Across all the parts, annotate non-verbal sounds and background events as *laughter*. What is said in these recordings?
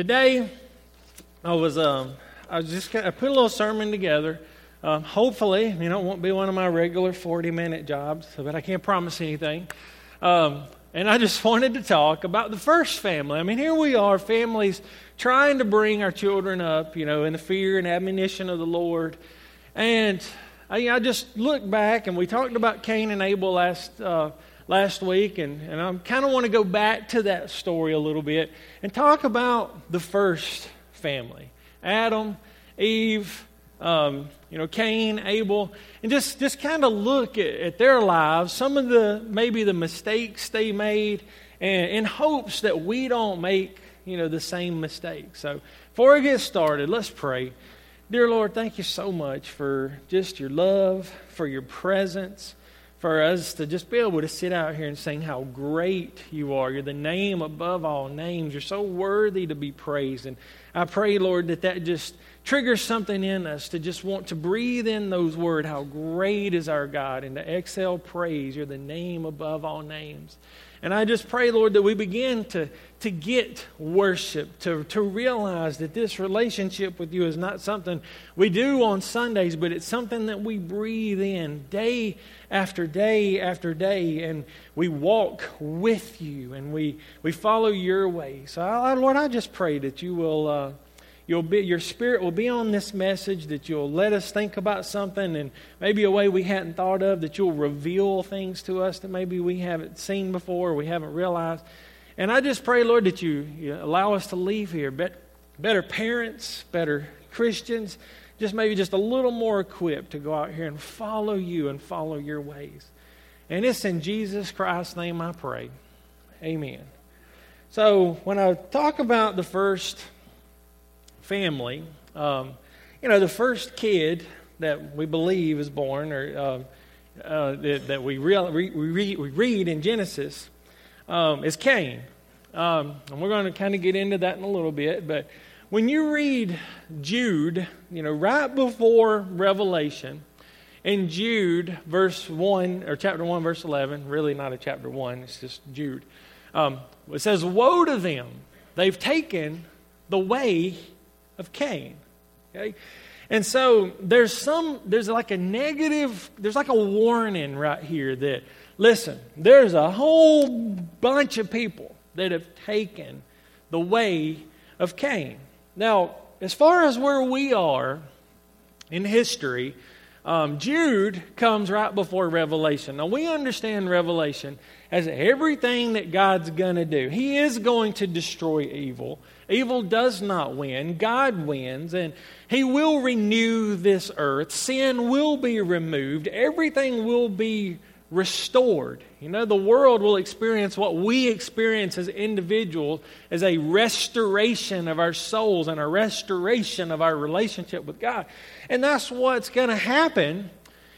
Today, I was um, I was just I put a little sermon together. Um, hopefully, you know, it won't be one of my regular forty-minute jobs, but I can't promise anything. Um, and I just *laughs* wanted to talk about the first family. I mean, here we are, families trying to bring our children up, you know, in the fear and admonition of the Lord. And I, I just look back, and we talked about Cain and Abel last. Uh, last week, and, and I kind of want to go back to that story a little bit and talk about the first family Adam, Eve, um, you know, Cain, Abel, and just, just kind of look at, at, their lives, some of the maybe the mistakes they made, and in hopes that we don't make you know the same mistakes. So before we get started, let's pray. Dear Lord, thank you so much for just your love, for your presence for us to just be able to sit out here and sing how great you are. You're the name above all names. You're so worthy to be praised. And I pray, Lord, that that just triggers something in us to just want to breathe in those words, how great is our God, and to exhale praise. You're the name above all names. And I just pray, Lord, that we begin to, to get worship, to, to realize that this relationship with you is not something we do on Sundays, but it's something that we breathe in day after day after day, and we walk with you and we, we follow your way. So, I, Lord, I just pray that you will. Uh, you'll be, your spirit will be on this message, that you'll let us think about something and maybe a way we hadn't thought of, that you'll reveal things to us that maybe we haven't seen before, we haven't realized. And I just pray, Lord, that you, you allow us to leave here better parents, better Christians, just maybe just a little more equipped to go out here and follow you and follow your ways. And it's in Jesus Christ's name I pray. Amen. So when I talk about the first family, um, you know, the first kid that we believe is born, or uh, uh, that, that, we, real, we, read, we, read, in Genesis, um, is Cain. Um, and we're going to kind of get into that in a little bit. But when you read Jude, you know, right before Revelation, in Jude, verse 1, or chapter 1, verse 11, really not a chapter 1, it's just Jude. Um, it says, Woe to them! They've taken the way of Cain. Okay? And so there's some, there's like a negative, there's like a warning right here that, listen, there's a whole bunch of people that have taken the way of Cain. Now, as far as where we are in history, um, Jude comes right before Revelation. Now, we understand Revelation as everything that God's going to do. He is going to destroy evil. Evil does not win, God wins, and He will renew this earth. Sin will be removed, everything will be restored. You know, the world will experience what we experience as individuals as a restoration of our souls and a restoration of our relationship with God. And that's what's going to happen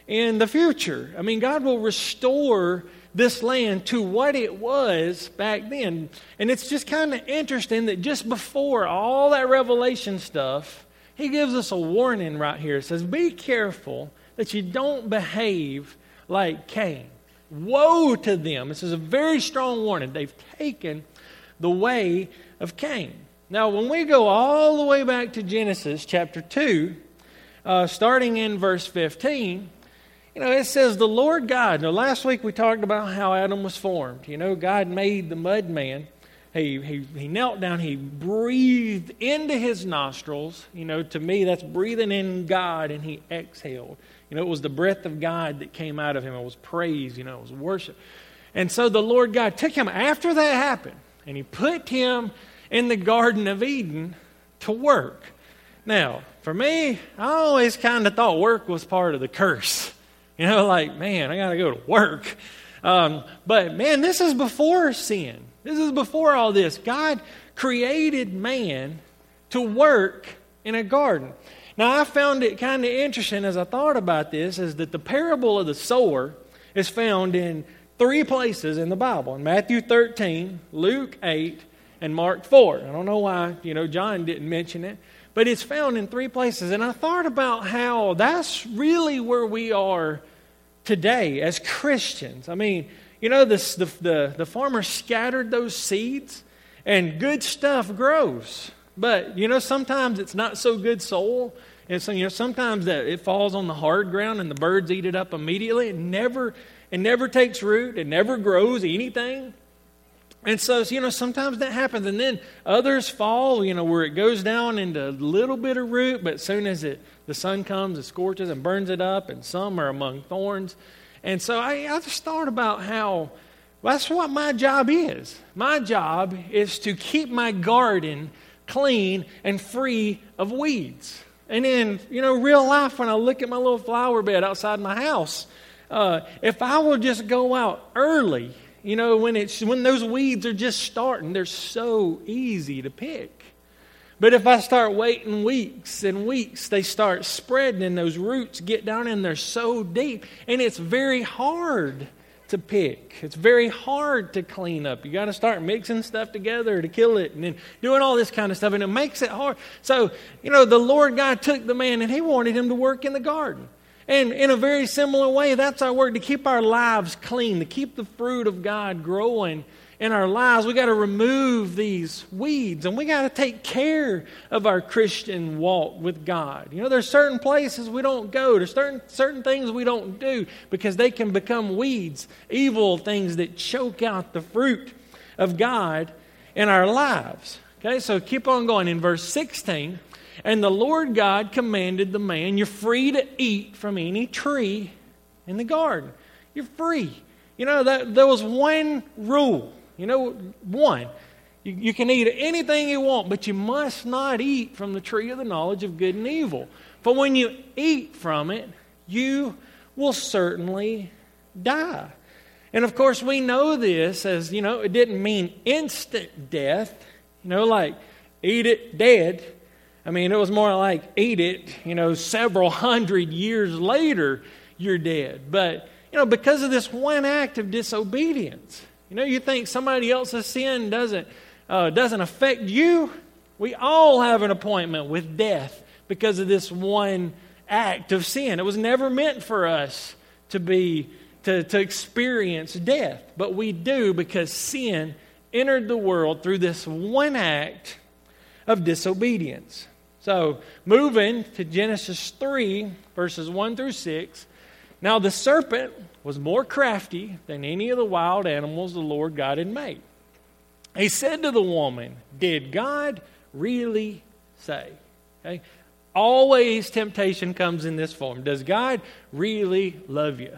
in the future. I mean, God will restore this land to what it was back then. And it's just kind of interesting that just before all that revelation stuff, he gives us a warning right here. It says, Be careful that you don't behave like Cain. Woe to them. This is a very strong warning. They've taken the way of Cain. Now, when we go all the way back to Genesis chapter 2, uh, starting in verse 15, you know, it says the Lord God. Now, last week we talked about how Adam was formed. You know, God made the mud man. He, he, he knelt down, he breathed into his nostrils. You know, to me, that's breathing in God, and he exhaled. You know, it was the breath of God that came out of him. It was praise, you know, it was worship. And so the Lord God took him after that happened, and he put him in the Garden of Eden to work. Now, for me, I always kind of thought work was part of the curse. You know, like, man, I got to go to work. Um, but man, this is before sin. This is before all this. God created man to work in a garden. Now, I found it kind of interesting as I thought about this is that the parable of the sower is found in three places in the Bible in Matthew 13, Luke 8, and Mark 4. I don't know why, you know, John didn't mention it, but it's found in three places. And I thought about how that's really where we are today as Christians. I mean, you know, the, the, the farmer scattered those seeds and good stuff grows. But, you know, sometimes it's not so good soil. And so, you know, sometimes that it falls on the hard ground and the birds eat it up immediately. It never, it never takes root. It never grows anything. And so, you know, sometimes that happens. And then others fall, you know, where it goes down into a little bit of root, but soon as it, the sun comes, it scorches and burns it up, and some are among thorns. And so I, I just thought about how well, that's what my job is. My job is to keep my garden clean and free of weeds. And in, you know, real life, when I look at my little flower bed outside my house, uh, if I will just go out early, you know, when, it's, when those weeds are just starting, they're so easy to pick. But if I start waiting weeks and weeks, they start spreading and those roots get down and they're so deep. And it's very hard to pick. It's very hard to clean up. You got to start mixing stuff together to kill it and then doing all this kind of stuff. And it makes it hard. So, you know, the Lord God took the man and he wanted him to work in the garden. And in a very similar way, that's our work to keep our lives clean, to keep the fruit of God growing in our lives, we got to remove these weeds and we got to take care of our Christian walk with God. You know, there's certain places we don't go, there's certain, certain things we don't do because they can become weeds, evil things that choke out the fruit of God in our lives. Okay, so keep on going. In verse 16, and the Lord God commanded the man, You're free to eat from any tree in the garden. You're free. You know, that, there was one rule you know, one, you, you can eat anything you want, but you must not eat from the tree of the knowledge of good and evil. For when you eat from it, you will certainly die. And of course, we know this as, you know, it didn't mean instant death, you know, like eat it dead. I mean, it was more like eat it, you know, several hundred years later, you're dead. But, you know, because of this one act of disobedience, you know, you think somebody else's sin doesn't, uh, doesn't affect you? We all have an appointment with death because of this one act of sin. It was never meant for us to be to, to experience death, but we do because sin entered the world through this one act of disobedience. So, moving to Genesis 3, verses 1 through 6. Now, the serpent was more crafty than any of the wild animals the Lord God had made. He said to the woman, Did God really say? Okay? Always temptation comes in this form. Does God really love you?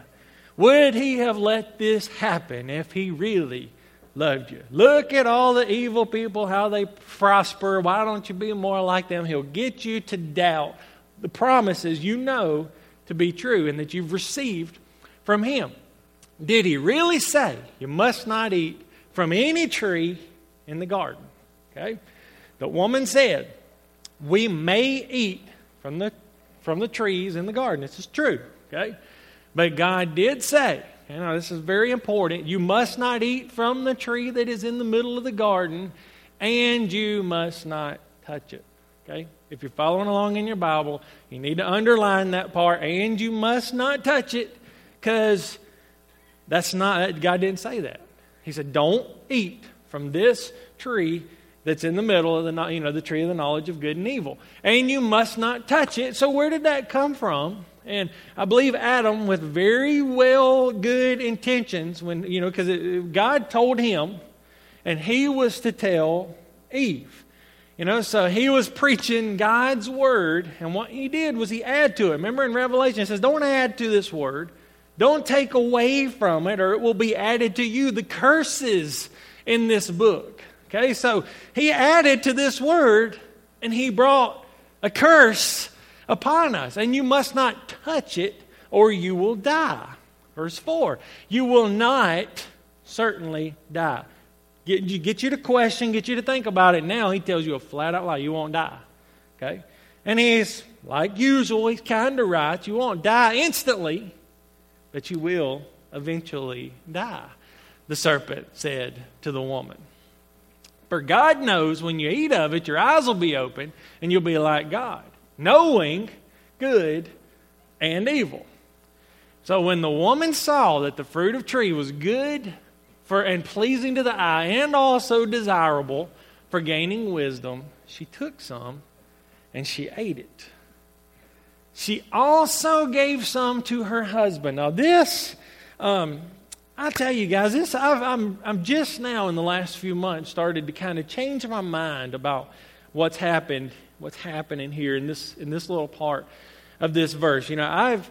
Would he have let this happen if he really loved you? Look at all the evil people, how they prosper. Why don't you be more like them? He'll get you to doubt the promises you know to be true and that you've received from him. Did he really say you must not eat from any tree in the garden? Okay? The woman said, We may eat from the from the trees in the garden. This is true. Okay? But God did say, you know, this is very important. You must not eat from the tree that is in the middle of the garden, and you must not touch it. Okay? If you're following along in your Bible, you need to underline that part, and you must not touch it because that's not, God didn't say that. He said, don't eat from this tree that's in the middle of the, you know, the tree of the knowledge of good and evil. And you must not touch it. So where did that come from? And I believe Adam, with very well good intentions, when, you know, because God told him, and he was to tell Eve. You know, so he was preaching God's word, and what he did was he add to it. Remember in Revelation, it says, Don't add to this word. Don't take away from it, or it will be added to you. The curses in this book. Okay, so he added to this word and he brought a curse upon us. And you must not touch it or you will die. Verse 4 You will not certainly die. Get you, get you to question, get you to think about it. Now he tells you a flat out lie you won't die. Okay? And he's, like usual, he's kind of right. You won't die instantly but you will eventually die, the serpent said to the woman. For God knows when you eat of it, your eyes will be open and you'll be like God, knowing good and evil. So when the woman saw that the fruit of tree was good for and pleasing to the eye and also desirable for gaining wisdom, she took some and she ate it. She also gave some to her husband. Now, this, um, I tell you guys, this i am I'm just now in the last few months started to kind of change my mind about what's happened, what's happening here in this in this little part of this verse. You know, I've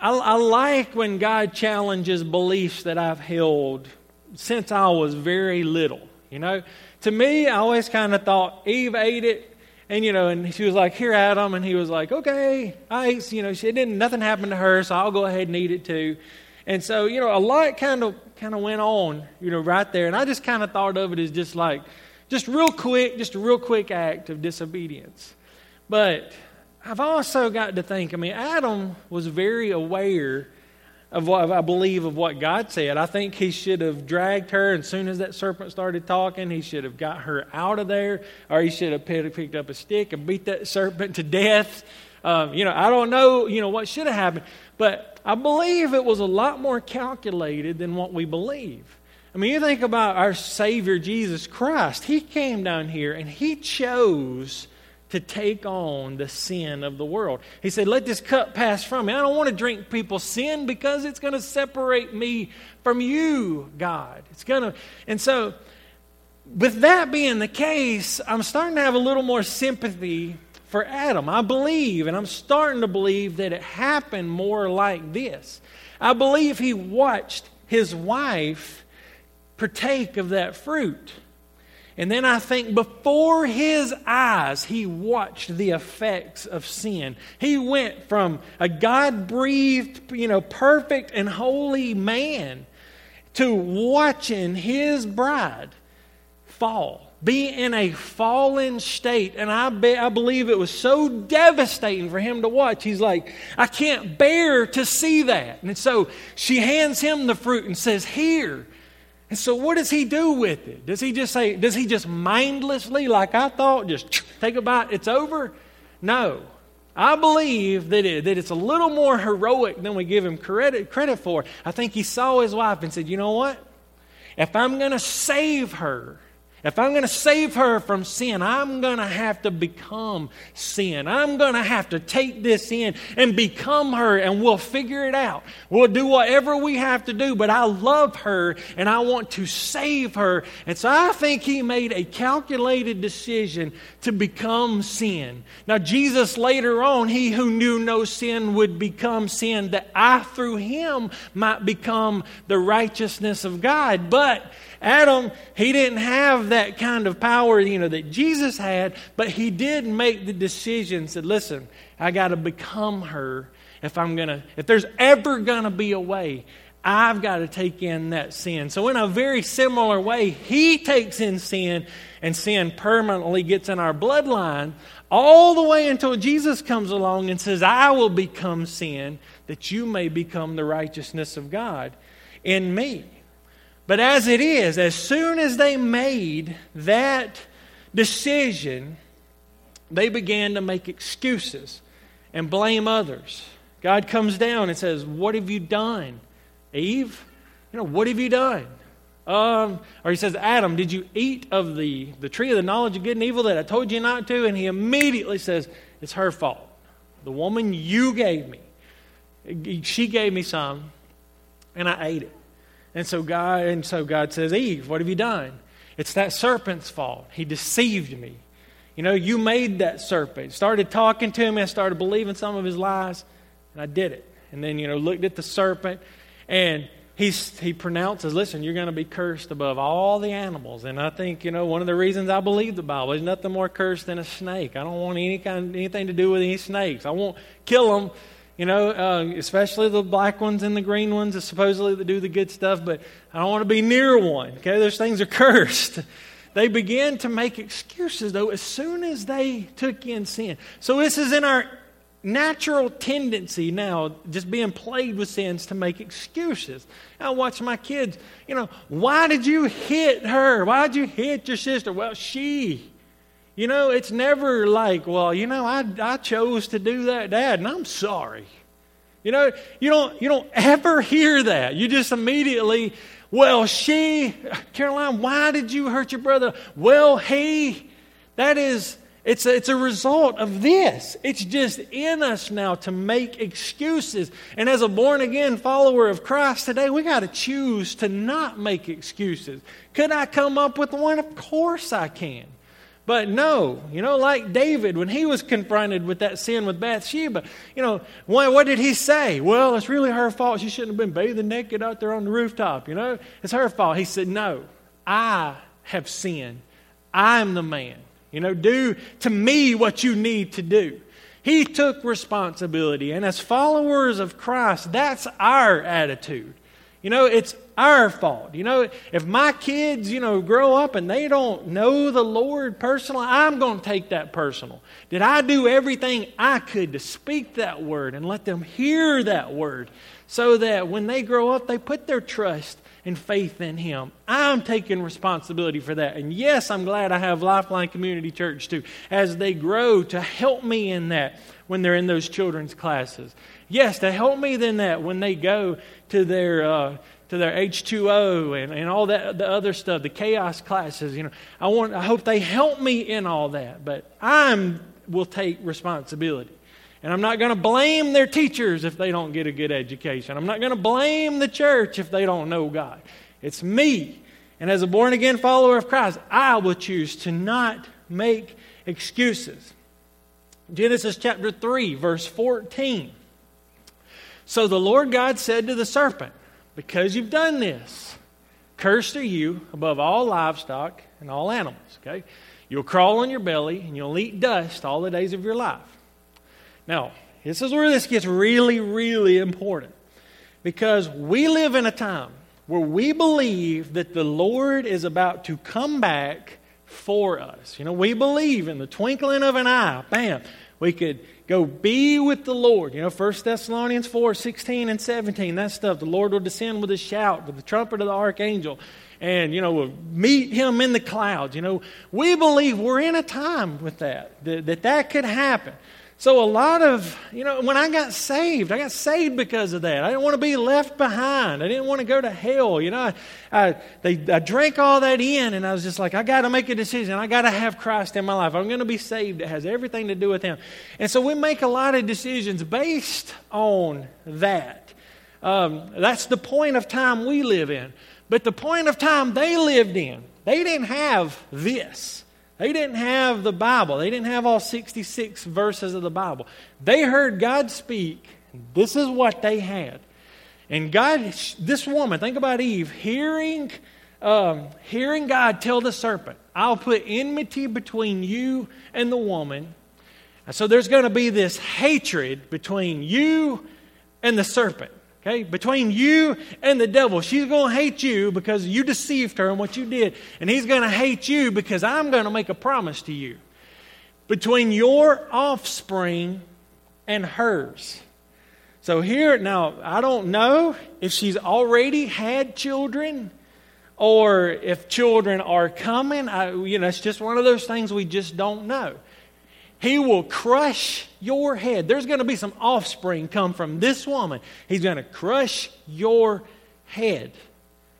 I, I like when God challenges beliefs that I've held since I was very little. You know, to me, I always kind of thought Eve ate it, and you know, and she was like, "Here, Adam," and he was like, "Okay, I ate." You know, she didn't. Nothing happened to her, so I'll go ahead and eat it too. And so, you know, a lot kind of kind of went on, you know, right there, and I just kind of thought of it as just like, just real quick, just a real quick act of disobedience. But I've also got to think. I mean, Adam was very aware of what I believe of what God said. I think he should have dragged her, and as soon as that serpent started talking, he should have got her out of there, or he should have picked up a stick and beat that serpent to death. Um, you know, I don't know, you know, what should have happened, but I believe it was a lot more calculated than what we believe. I mean, you think about our Savior Jesus Christ. He came down here and he chose to take on the sin of the world. He said, Let this cup pass from me. I don't want to drink people's sin because it's going to separate me from you, God. It's going to. And so, with that being the case, I'm starting to have a little more sympathy for Adam. I believe, and I'm starting to believe that it happened more like this. I believe he watched his wife partake of that fruit. And then I think before his eyes, he watched the effects of sin. He went from a God breathed, you know, perfect and holy man to watching his bride fall, be in a fallen state. And I, be, I believe it was so devastating for him to watch. He's like, I can't bear to see that. And so she hands him the fruit and says, Here and so, what does he do with it? Does he just say, does he just mindlessly, like I thought, just take a bite, it's over? No. I believe that, it, that it's a little more heroic than we give him credit, credit for. I think he saw his wife and said, you know what? If I'm going to save her, if I'm going to save her from sin, I'm going to have to become sin. I'm going to have to take this in and become her, and we'll figure it out. We'll do whatever we have to do, but I love her and I want to save her. And so I think he made a calculated decision to become sin. Now, Jesus later on, he who knew no sin would become sin, that I through him might become the righteousness of God. But Adam, he didn't have that kind of power, you know, that Jesus had, but he did make the decision, said, listen, I got to become her if I'm going to, if there's ever going to be a way, I've got to take in that sin. So, in a very similar way, he takes in sin, and sin permanently gets in our bloodline all the way until Jesus comes along and says, I will become sin that you may become the righteousness of God in me. But as it is, as soon as they made that decision, they began to make excuses and blame others. God comes down and says, What have you done? Eve, you know, what have you done? Um, or he says, Adam, did you eat of the, the tree of the knowledge of good and evil that I told you not to? And he immediately says, It's her fault. The woman you gave me, she gave me some, and I ate it. And so God, and so God says, Eve, what have you done? It's that serpent's fault. He deceived me. You know, you made that serpent. Started talking to me. I started believing some of his lies, and I did it. And then, you know, looked at the serpent, and he's, he pronounces, listen, you're going to be cursed above all the animals. And I think, you know, one of the reasons I believe the Bible is nothing more cursed than a snake. I don't want any kind, anything to do with any snakes. I won't kill them you know, uh, especially the black ones and the green ones, that supposedly that do the good stuff, but I don't want to be near one. Okay, those things are *laughs* cursed. They began to make excuses, though, as soon as they took in sin. So, this is in our natural tendency now, just being plagued with sins, to make excuses. I watch my kids, you know, why did you hit her? Why did you hit your sister? Well, she. You know, it's never like, well, you know, I, I chose to do that, Dad, and I'm sorry. You know, you don't, you don't ever hear that. You just immediately, Well, she, Caroline, why did you hurt your brother? Well, he. That is, it's a, it's a result of this. It's just in us now to make excuses. And as a born again follower of Christ today, we got to choose to not make excuses. Could I come up with one? Of course I can. But no, you know, like David, when he was confronted with that sin with Bathsheba, you know, what, what did he say? Well, it's really her fault. She shouldn't have been bathing naked out there on the rooftop, you know? It's her fault. He said, No, I have sinned. I'm the man. You know, do to me what you need to do. He took responsibility. And as followers of Christ, that's our attitude. You know, it's our fault. You know, if my kids, you know, grow up and they don't know the Lord personally, I'm going to take that personal. Did I do everything I could to speak that word and let them hear that word so that when they grow up, they put their trust and faith in Him? I'm taking responsibility for that. And yes, I'm glad I have Lifeline Community Church too, as they grow to help me in that when they're in those children's classes. Yes, to help me in that when they go to their. Uh, to their H2O and, and all that the other stuff, the chaos classes. You know, I want I hope they help me in all that, but I will take responsibility. And I'm not going to blame their teachers if they don't get a good education. I'm not going to blame the church if they don't know God. It's me. And as a born again follower of Christ, I will choose to not make excuses. Genesis chapter 3, verse 14. So the Lord God said to the serpent, because you've done this, cursed are you above all livestock and all animals. Okay? You'll crawl on your belly and you'll eat dust all the days of your life. Now, this is where this gets really, really important. Because we live in a time where we believe that the Lord is about to come back for us. You know, we believe in the twinkling of an eye, bam, we could Go be with the Lord. You know, 1 Thessalonians 4 16 and 17, that stuff. The Lord will descend with a shout, with the trumpet of the archangel, and, you know, we'll meet him in the clouds. You know, we believe we're in a time with that, that that, that could happen. So, a lot of, you know, when I got saved, I got saved because of that. I didn't want to be left behind. I didn't want to go to hell. You know, I, I, they, I drank all that in, and I was just like, I got to make a decision. I got to have Christ in my life. I'm going to be saved. It has everything to do with Him. And so, we make a lot of decisions based on that. Um, that's the point of time we live in. But the point of time they lived in, they didn't have this. They didn't have the Bible. They didn't have all 66 verses of the Bible. They heard God speak. This is what they had. And God, this woman, think about Eve, hearing, um, hearing God tell the serpent, I'll put enmity between you and the woman. And so there's going to be this hatred between you and the serpent. Okay? Between you and the devil. She's going to hate you because you deceived her and what you did. And he's going to hate you because I'm going to make a promise to you. Between your offspring and hers. So here, now, I don't know if she's already had children or if children are coming. I, you know, it's just one of those things we just don't know. He will crush your head. There's going to be some offspring come from this woman. He's going to crush your head.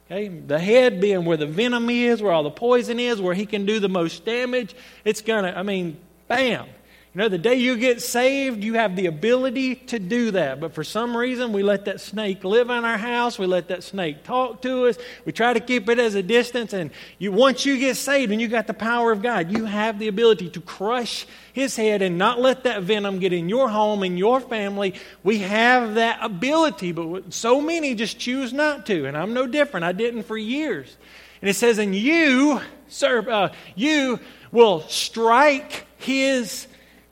Okay? The head being where the venom is, where all the poison is, where he can do the most damage. It's going to, I mean, bam. You know, the day you get saved, you have the ability to do that. But for some reason, we let that snake live in our house. We let that snake talk to us. We try to keep it as a distance. And you, once you get saved and you got the power of God, you have the ability to crush his head and not let that venom get in your home and your family. We have that ability, but so many just choose not to. And I'm no different. I didn't for years. And it says, and you, sir, uh, you will strike his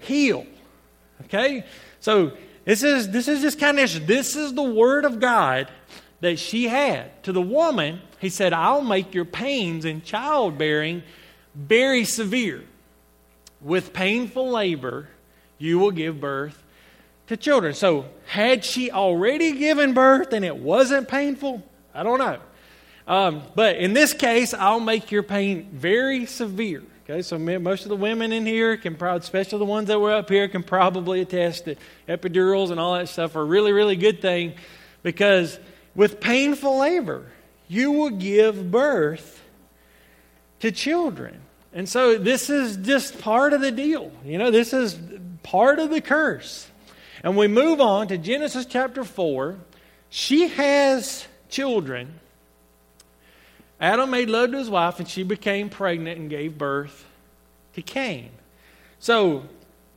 heel. Okay? So this is this is just kind of this is the word of God that she had. To the woman, he said, I'll make your pains in childbearing very severe. With painful labor, you will give birth to children. So, had she already given birth and it wasn't painful? I don't know. Um, but in this case, I'll make your pain very severe. Okay, so most of the women in here can probably, especially the ones that were up here, can probably attest that epidurals and all that stuff are a really, really good thing because with painful labor, you will give birth to children. And so this is just part of the deal. You know, this is part of the curse. And we move on to Genesis chapter 4. She has children. Adam made love to his wife, and she became pregnant and gave birth to Cain. So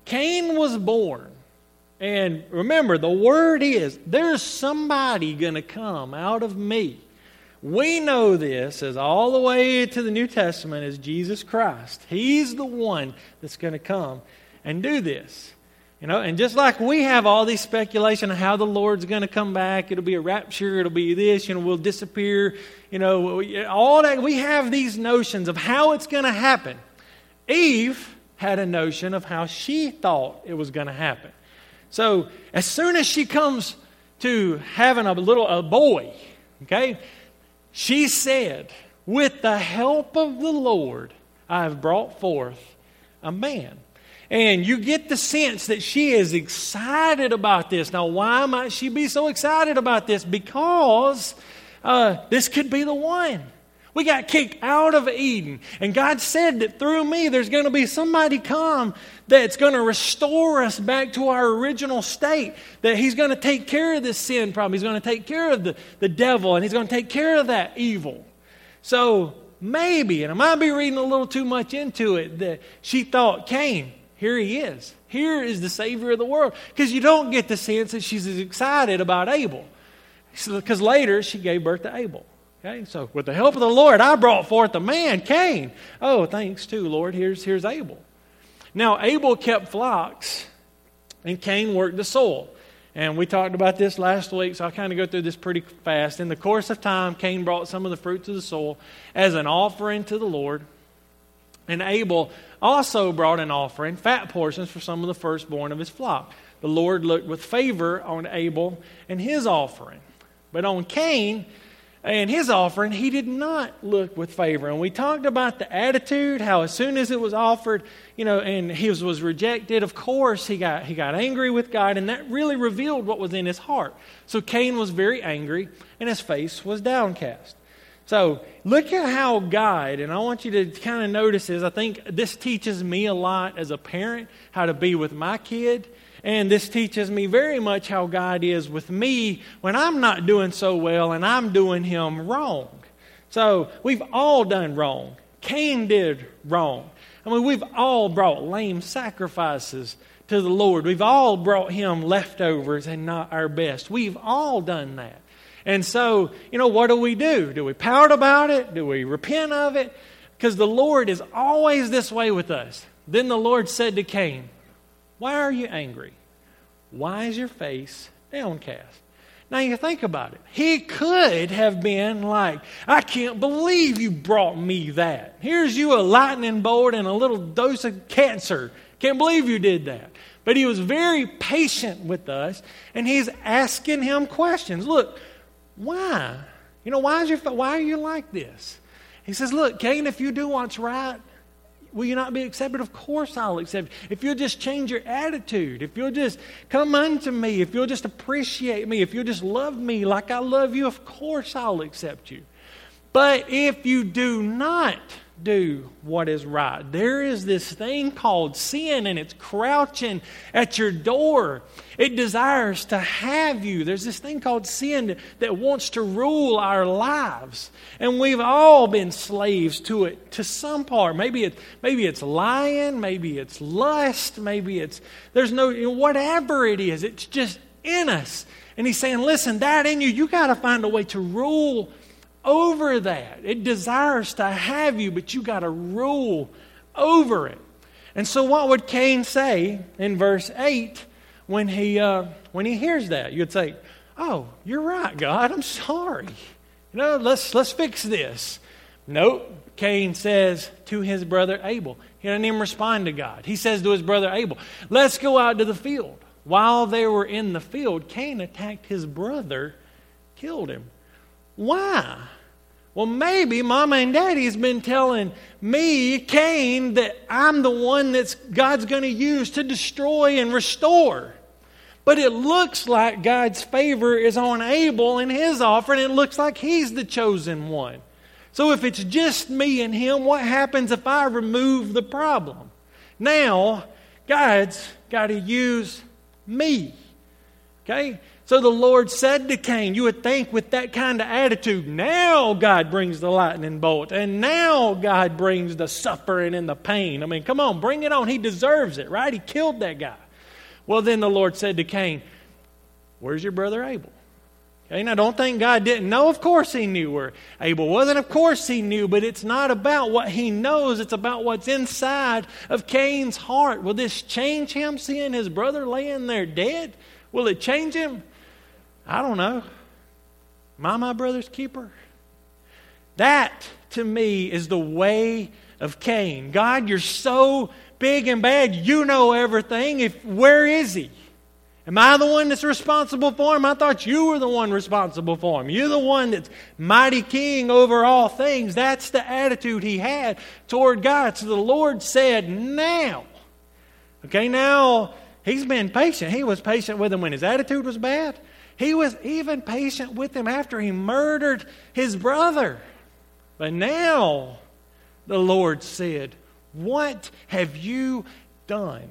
Cain was born. And remember, the word is there's somebody going to come out of me. We know this as all the way to the New Testament as Jesus Christ. He's the one that's going to come and do this. You know, and just like we have all these speculation of how the Lord's going to come back, it'll be a rapture, it'll be this, you know, we'll disappear, you know, all that. We have these notions of how it's going to happen. Eve had a notion of how she thought it was going to happen. So as soon as she comes to having a little a boy, okay, she said, "With the help of the Lord, I have brought forth a man." And you get the sense that she is excited about this. Now, why might she be so excited about this? Because uh, this could be the one. We got kicked out of Eden. And God said that through me, there's going to be somebody come that's going to restore us back to our original state. That He's going to take care of this sin problem. He's going to take care of the, the devil, and He's going to take care of that evil. So maybe, and I might be reading a little too much into it, that she thought Cain here he is. Here is the Savior of the world. Because you don't get the sense that she's as excited about Abel. Because later she gave birth to Abel. Okay, so with the help of the Lord, I brought forth a man, Cain. Oh, thanks too, Lord. Here's, here's Abel. Now, Abel kept flocks, and Cain worked the soil. And we talked about this last week, so I'll kind of go through this pretty fast. In the course of time, Cain brought some of the fruits of the soil as an offering to the Lord. And Abel also brought an offering, fat portions for some of the firstborn of his flock. The Lord looked with favor on Abel and his offering. But on Cain and his offering, he did not look with favor. And we talked about the attitude, how as soon as it was offered, you know, and was, was rejected, of course, he got, he got angry with God, and that really revealed what was in his heart. So Cain was very angry, and his face was downcast. So look at how God, and I want you to kind of notice this. I think this teaches me a lot as a parent how to be with my kid. And this teaches me very much how God is with me when I'm not doing so well and I'm doing him wrong. So we've all done wrong. Cain did wrong. I mean, we've all brought lame sacrifices to the Lord. We've all brought him leftovers and not our best. We've all done that. And so, you know, what do we do? Do we pout about it? Do we repent of it? Because the Lord is always this way with us. Then the Lord said to Cain, Why are you angry? Why is your face downcast? Now you think about it. He could have been like, I can't believe you brought me that. Here's you a lightning bolt and a little dose of cancer. Can't believe you did that. But he was very patient with us and he's asking him questions. Look, why? You know, why, is your, why are you like this? He says, Look, Cain, if you do what's right, will you not be accepted? Of course I'll accept. If you'll just change your attitude, if you'll just come unto me, if you'll just appreciate me, if you'll just love me like I love you, of course I'll accept you. But if you do not, do what is right. There is this thing called sin, and it's crouching at your door. It desires to have you. There's this thing called sin that wants to rule our lives. And we've all been slaves to it to some part. Maybe, it, maybe it's lying, maybe it's lust, maybe it's, there's no, whatever it is, it's just in us. And he's saying, listen, that in you, you got to find a way to rule over that. It desires to have you, but you got to rule over it. And so, what would Cain say in verse 8 when he, uh, when he hears that? You'd say, Oh, you're right, God. I'm sorry. You know, let's, let's fix this. Nope. Cain says to his brother Abel, he doesn't even respond to God. He says to his brother Abel, Let's go out to the field. While they were in the field, Cain attacked his brother, killed him. Why? Well, maybe mama and daddy's been telling me, Cain, that I'm the one that God's going to use to destroy and restore. but it looks like God's favor is on Abel and his offering. It looks like he's the chosen one. So if it's just me and him, what happens if I remove the problem? Now, God's got to use me. Okay? So the Lord said to Cain, You would think with that kind of attitude, now God brings the lightning bolt, and now God brings the suffering and the pain. I mean, come on, bring it on. He deserves it, right? He killed that guy. Well, then the Lord said to Cain, Where's your brother Abel? Okay, now don't think God didn't know. Of course he knew where Abel was, and of course he knew, but it's not about what he knows, it's about what's inside of Cain's heart. Will this change him seeing his brother laying there dead? Will it change him? I don't know. Am I my brother's keeper? That, to me, is the way of Cain. God, you're so big and bad. You know everything. If where is he? Am I the one that's responsible for him? I thought you were the one responsible for him. You're the one that's mighty king over all things. That's the attitude he had toward God. So the Lord said, Now. Okay, now he's been patient. He was patient with him when his attitude was bad. He was even patient with him after he murdered his brother. But now the Lord said, What have you done?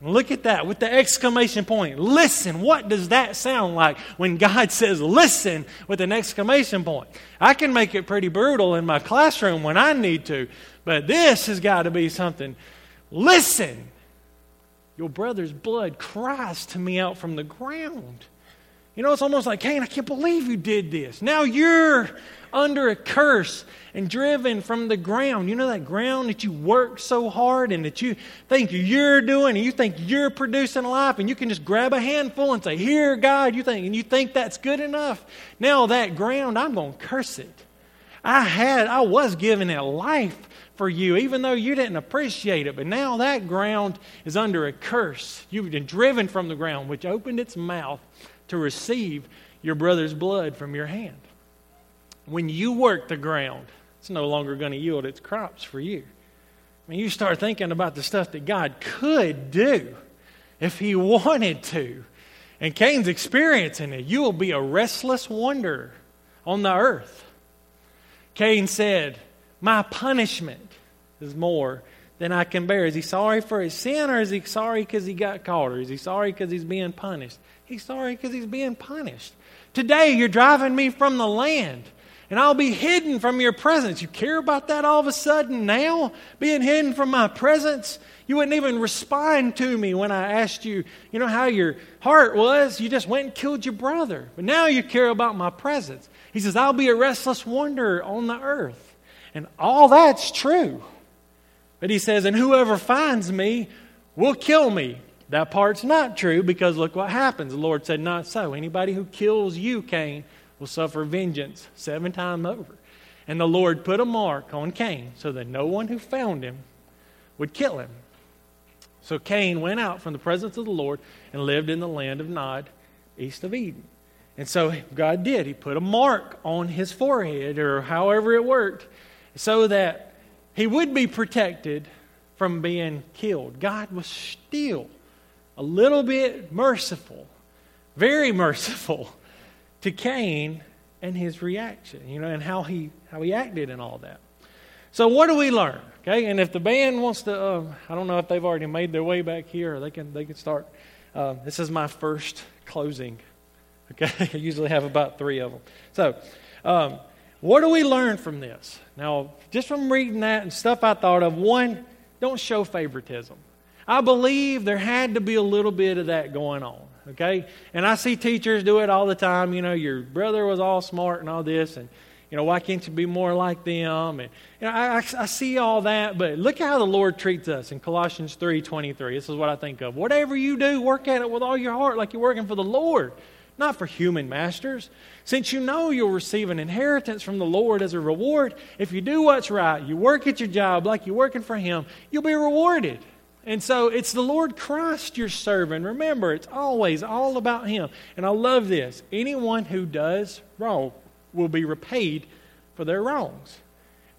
Look at that with the exclamation point. Listen. What does that sound like when God *laughs* says listen with an exclamation point? I can make it pretty brutal in my classroom when I need to, but this has got to be something. Listen. Your brother's blood cries to me out from the ground. You know, it's almost like, Cain, I can't believe you did this. Now you're under a curse and driven from the ground. You know that ground that you work so hard and that you think you're doing and you think you're producing life and you can just grab a handful and say, Here, God, you think, and you think that's good enough. Now that ground, I'm going to curse it. I had, I was giving it life for you, even though you didn't appreciate it. But now that ground is under a curse. You've been driven from the ground, which opened its mouth to receive your brother's blood from your hand. When you work the ground, it's no longer going to yield its crops for you. I mean, you start thinking about the stuff that God could do if He wanted to. And Cain's experiencing it. You will be a restless wanderer on the earth. Cain said, My punishment is more than I can bear. Is he sorry for his sin or is he sorry because he got caught or is he sorry because he's being punished? He's sorry because he's being punished. Today you're driving me from the land and I'll be hidden from your presence. You care about that all of a sudden now? Being hidden from my presence? You wouldn't even respond to me when I asked you, you know, how your heart was. You just went and killed your brother. But now you care about my presence. He says, I'll be a restless wanderer on the earth. And all that's true. But he says, and whoever finds me will kill me. That part's not true because look what happens. The Lord said, Not so. Anybody who kills you, Cain, will suffer vengeance seven times over. And the Lord put a mark on Cain so that no one who found him would kill him. So Cain went out from the presence of the Lord and lived in the land of Nod, east of Eden. And so God did. He put a mark on his forehead, or however it worked, so that he would be protected from being killed. God was still a little bit merciful, very *laughs* merciful to Cain and his reaction, you know, and how he how he acted and all that. So what do we learn? Okay, and if the band wants to, uh, I don't know if they've already made their way back here, or they can they can start. Uh, this is my first closing. Okay, *laughs* I usually have about three of them. So, um, what do we learn from this? Now, just from reading that and stuff I thought of, one, don't show favoritism. I believe there had to be a little bit of that going on okay? And I see teachers do it all the time. You know, your brother was all smart and all this, and, you know, why can't you be more like them? And, you know, I, I, I see all that, but look how the Lord treats us in Colossians 3 23. This is what I think of. Whatever you do, work at it with all your heart like you're working for the Lord, not for human masters. Since you know you'll receive an inheritance from the Lord as a reward, if you do what's right, you work at your job like you're working for Him, you'll be rewarded. And so it's the Lord Christ you're serving. Remember, it's always all about Him. And I love this. Anyone who does wrong will be repaid for their wrongs.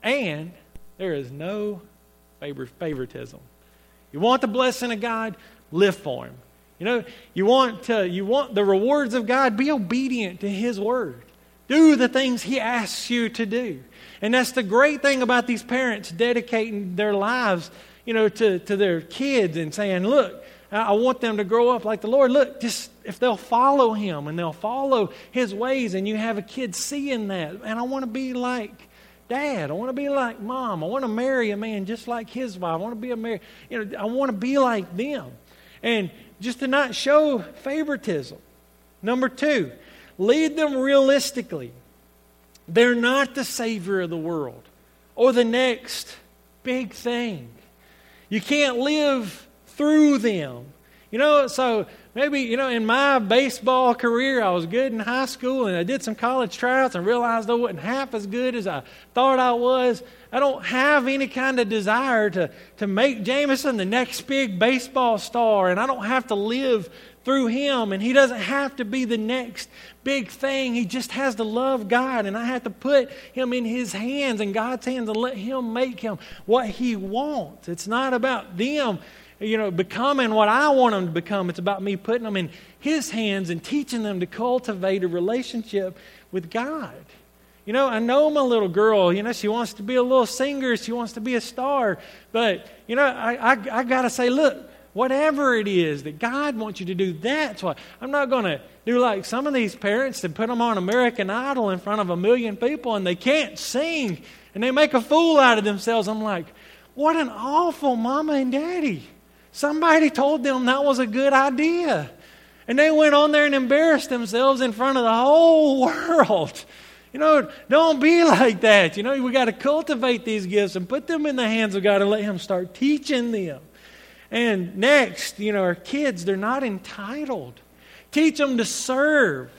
And there is no favor- favoritism. You want the blessing of God? Live for Him. You know, you want to, you want the rewards of God, be obedient to His word. Do the things He asks you to do. And that's the great thing about these parents dedicating their lives, you know, to, to their kids and saying, look, I want them to grow up like the Lord. Look, just if they'll follow Him and they'll follow His ways, and you have a kid seeing that, and I want to be like dad. I want to be like mom. I want to marry a man just like his wife. I want to be a married, you know, I want to be like them. And just to not show favoritism. Number two, lead them realistically. They're not the Savior of the world or the next big thing. You can't live through them. You know, so maybe, you know, in my baseball career, I was good in high school and I did some college tryouts and realized I wasn't half as good as I thought I was. I don't have any kind of desire to, to make Jameson the next big baseball star, and I don't have to live through him, and he doesn't have to be the next big thing. He just has to love God, and I have to put him in his hands and God's hands and let him make him what he wants. It's not about them you know, becoming what I want them to become. It's about me putting them in His hands and teaching them to cultivate a relationship with God. You know, I know my little girl, you know, she wants to be a little singer, she wants to be a star. But, you know, I, I, I got to say, look, whatever it is that God wants you to do, that's what. I'm not going to do like some of these parents that put them on American Idol in front of a million people and they can't sing and they make a fool out of themselves. I'm like, what an awful mama and daddy. Somebody told them that was a good idea. And they went on there and embarrassed themselves in front of the whole *laughs* world. You know, don't be like that. You know, we got to cultivate these gifts and put them in the hands of God and let Him start teaching them. And next, you know, our kids, they're not entitled. Teach them to serve.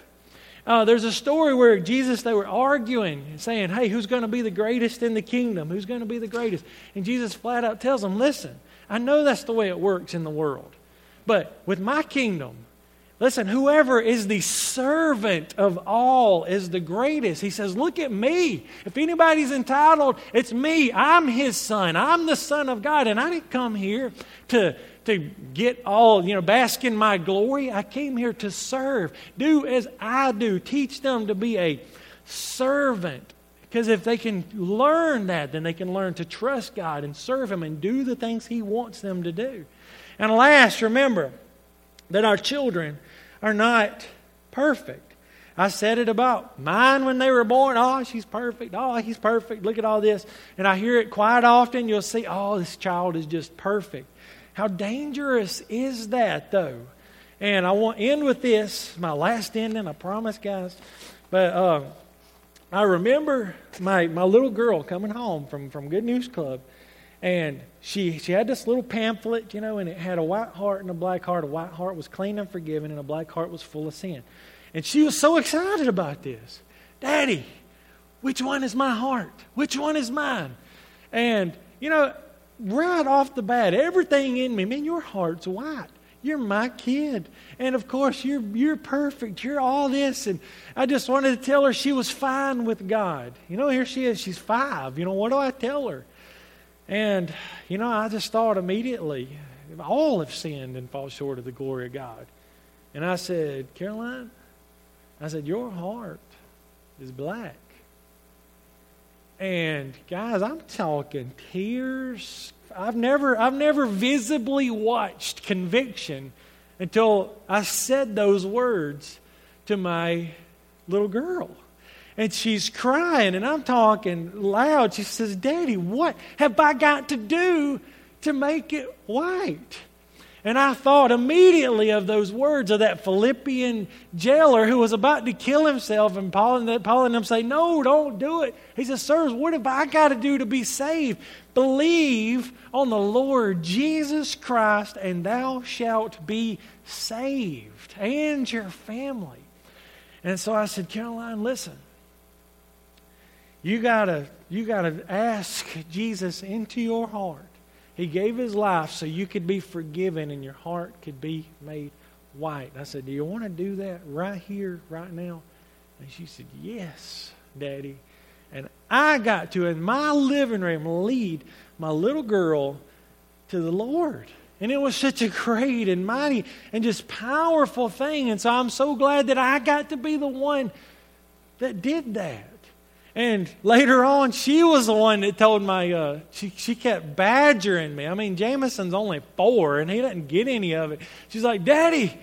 Uh, there's a story where Jesus, they were arguing and saying, Hey, who's going to be the greatest in the kingdom? Who's going to be the greatest? And Jesus flat out tells them, Listen, I know that's the way it works in the world. But with my kingdom, listen, whoever is the servant of all is the greatest. He says, Look at me. If anybody's entitled, it's me. I'm his son. I'm the son of God. And I didn't come here to, to get all, you know, bask in my glory. I came here to serve. Do as I do. Teach them to be a servant because if they can learn that, then they can learn to trust God and serve Him and do the things He wants them to do. And last, remember that our children are not perfect. I said it about mine when they were born. Oh, she's perfect. Oh, he's perfect. Look at all this. And I hear it quite often. You'll see, oh, this child is just perfect. How dangerous is that, though? And I want to end with this, my last ending, I promise, guys. But uh, I remember my, my little girl coming home from, from Good News Club, and she, she had this little pamphlet, you know, and it had a white heart and a black heart. A white heart was clean and forgiven, and a black heart was full of sin. And she was so excited about this. Daddy, which one is my heart? Which one is mine? And, you know, right off the bat, everything in me, man, your heart's white. You're my kid. And of course, you're, you're perfect. You're all this. And I just wanted to tell her she was fine with God. You know, here she is. She's five. You know, what do I tell her? And, you know, I just thought immediately, all have sinned and fall short of the glory of God. And I said, Caroline, I said, your heart is black. And guys, I'm talking tears I've never, I've never visibly watched conviction until I said those words to my little girl. And she's crying, and I'm talking loud. She says, Daddy, what have I got to do to make it white? And I thought immediately of those words of that Philippian jailer who was about to kill himself, and Paul and, Paul and them say, No, don't do it. He says, Sirs, what have I got to do to be saved? Believe on the Lord Jesus Christ, and thou shalt be saved, and your family. And so I said, Caroline, listen. You gotta, you gotta ask Jesus into your heart he gave his life so you could be forgiven and your heart could be made white. I said, Do you want to do that right here, right now? And she said, Yes, Daddy. And I got to, in my living room, lead my little girl to the Lord. And it was such a great and mighty and just powerful thing. And so I'm so glad that I got to be the one that did that. And later on, she was the one that told my, uh, she, she kept badgering me. I mean, Jameson's only four and he doesn't get any of it. She's like, Daddy,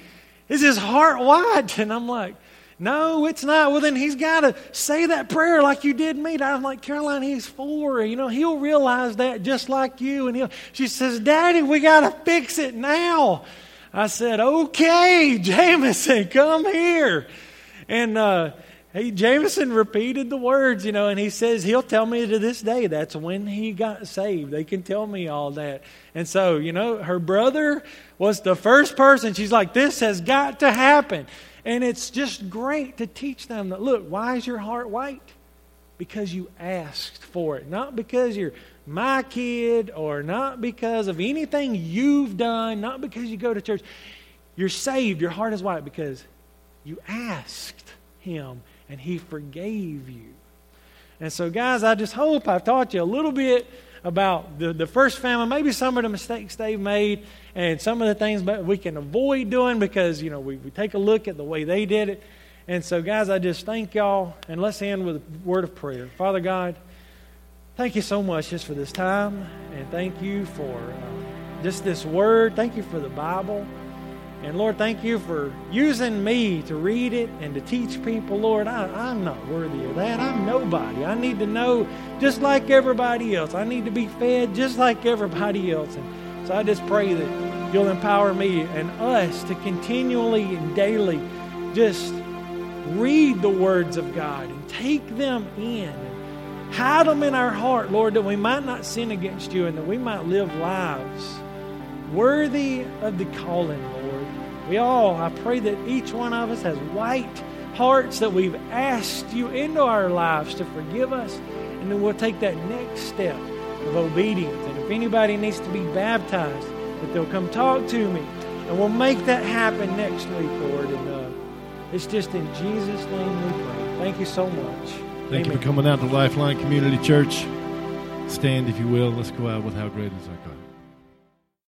is his heart wide? *laughs* And I'm like, no, it's not. Well, then he's got to say that prayer like you did me. I'm like, Caroline, he's four. You know, he'll realize that just like you. And he'll, she says, Daddy, we got to fix it now. I said, okay, *laughs* Jameson, come here. And, uh, Hey, Jameson repeated the words, you know, and he says he'll tell me to this day that's when he got saved. They can tell me all that. And so, you know, her brother was the first person. She's like, this has got to happen. And it's just great to teach them that look, why is your heart white? Because you asked for it, not because you're my kid or not because of anything you've done, not because you go to church. You're saved, your heart is white because you asked Him and He forgave you. And so, guys, I just hope I've taught you a little bit about the, the first family, maybe some of the mistakes they've made, and some of the things we can avoid doing because, you know, we, we take a look at the way they did it. And so, guys, I just thank y'all, and let's end with a word of prayer. Father God, thank you so much just for this time, and thank you for uh, just this word. Thank you for the Bible. And Lord, thank you for using me to read it and to teach people. Lord, I, am not worthy of that. I'm nobody. I need to know just like everybody else. I need to be fed just like everybody else. And so I just pray that you'll empower me and us to continually and daily just read the words of God and take them in and hide them in our heart, Lord, that we might not sin against you and that we might live lives worthy of the calling, Lord. We all, I pray that each one of us has white hearts that we've asked you into our lives to forgive us, and then we'll take that next step of obedience. And if anybody needs to be baptized, that they'll come talk to me, and we'll make that happen next week, Lord. And uh, it's just in Jesus' name we pray. Thank you so much. Thank Amen. you for coming out to Lifeline Community Church. Stand, if you will. Let's go out with How Great Is Our God.